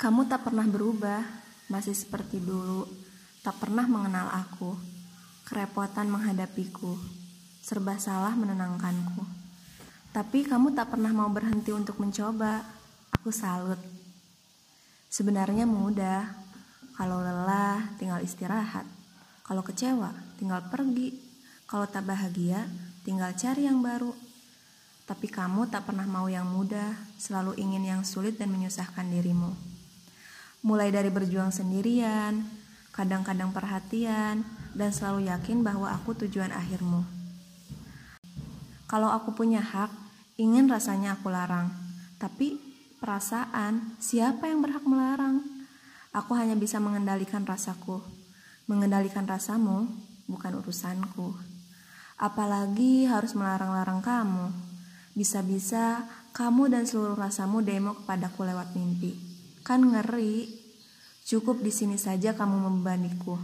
Kamu tak pernah berubah, masih seperti dulu, tak pernah mengenal aku, kerepotan menghadapiku, serba salah menenangkanku. Tapi kamu tak pernah mau berhenti untuk mencoba, aku salut. Sebenarnya mudah, kalau lelah tinggal istirahat, kalau kecewa tinggal pergi, kalau tak bahagia tinggal cari yang baru. Tapi kamu tak pernah mau yang mudah, selalu ingin yang sulit dan menyusahkan dirimu. Mulai dari berjuang sendirian, kadang-kadang perhatian, dan selalu yakin bahwa aku tujuan akhirmu. Kalau aku punya hak, ingin rasanya aku larang. Tapi perasaan, siapa yang berhak melarang? Aku hanya bisa mengendalikan rasaku. Mengendalikan rasamu bukan urusanku. Apalagi harus melarang-larang kamu. Bisa-bisa kamu dan seluruh rasamu demo kepadaku lewat mimpi. Kan ngeri. Cukup di sini saja kamu membebaniku.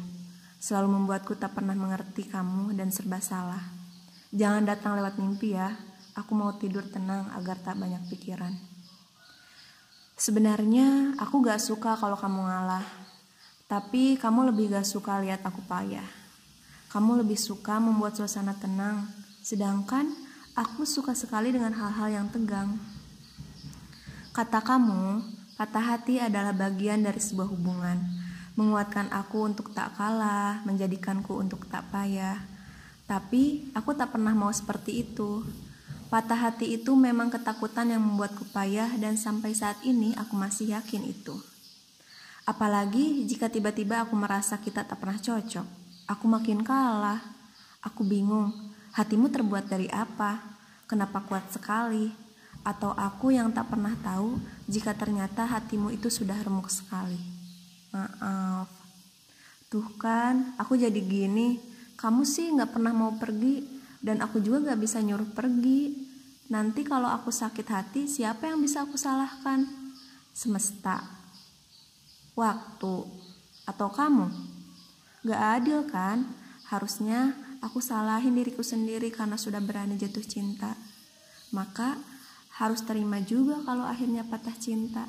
Selalu membuatku tak pernah mengerti kamu dan serba salah. Jangan datang lewat mimpi ya. Aku mau tidur tenang agar tak banyak pikiran. Sebenarnya aku gak suka kalau kamu ngalah. Tapi kamu lebih gak suka lihat aku payah. Kamu lebih suka membuat suasana tenang. Sedangkan Aku suka sekali dengan hal-hal yang tegang. Kata kamu, patah hati adalah bagian dari sebuah hubungan, menguatkan aku untuk tak kalah, menjadikanku untuk tak payah. Tapi aku tak pernah mau seperti itu. Patah hati itu memang ketakutan yang membuatku payah dan sampai saat ini aku masih yakin itu. Apalagi jika tiba-tiba aku merasa kita tak pernah cocok. Aku makin kalah. Aku bingung Hatimu terbuat dari apa? Kenapa kuat sekali? Atau aku yang tak pernah tahu jika ternyata hatimu itu sudah remuk sekali? Maaf. Tuh kan, aku jadi gini. Kamu sih gak pernah mau pergi, dan aku juga gak bisa nyuruh pergi. Nanti kalau aku sakit hati, siapa yang bisa aku salahkan? Semesta, waktu, atau kamu? Gak adil kan? Harusnya aku salahin diriku sendiri karena sudah berani jatuh cinta. Maka harus terima juga kalau akhirnya patah cinta.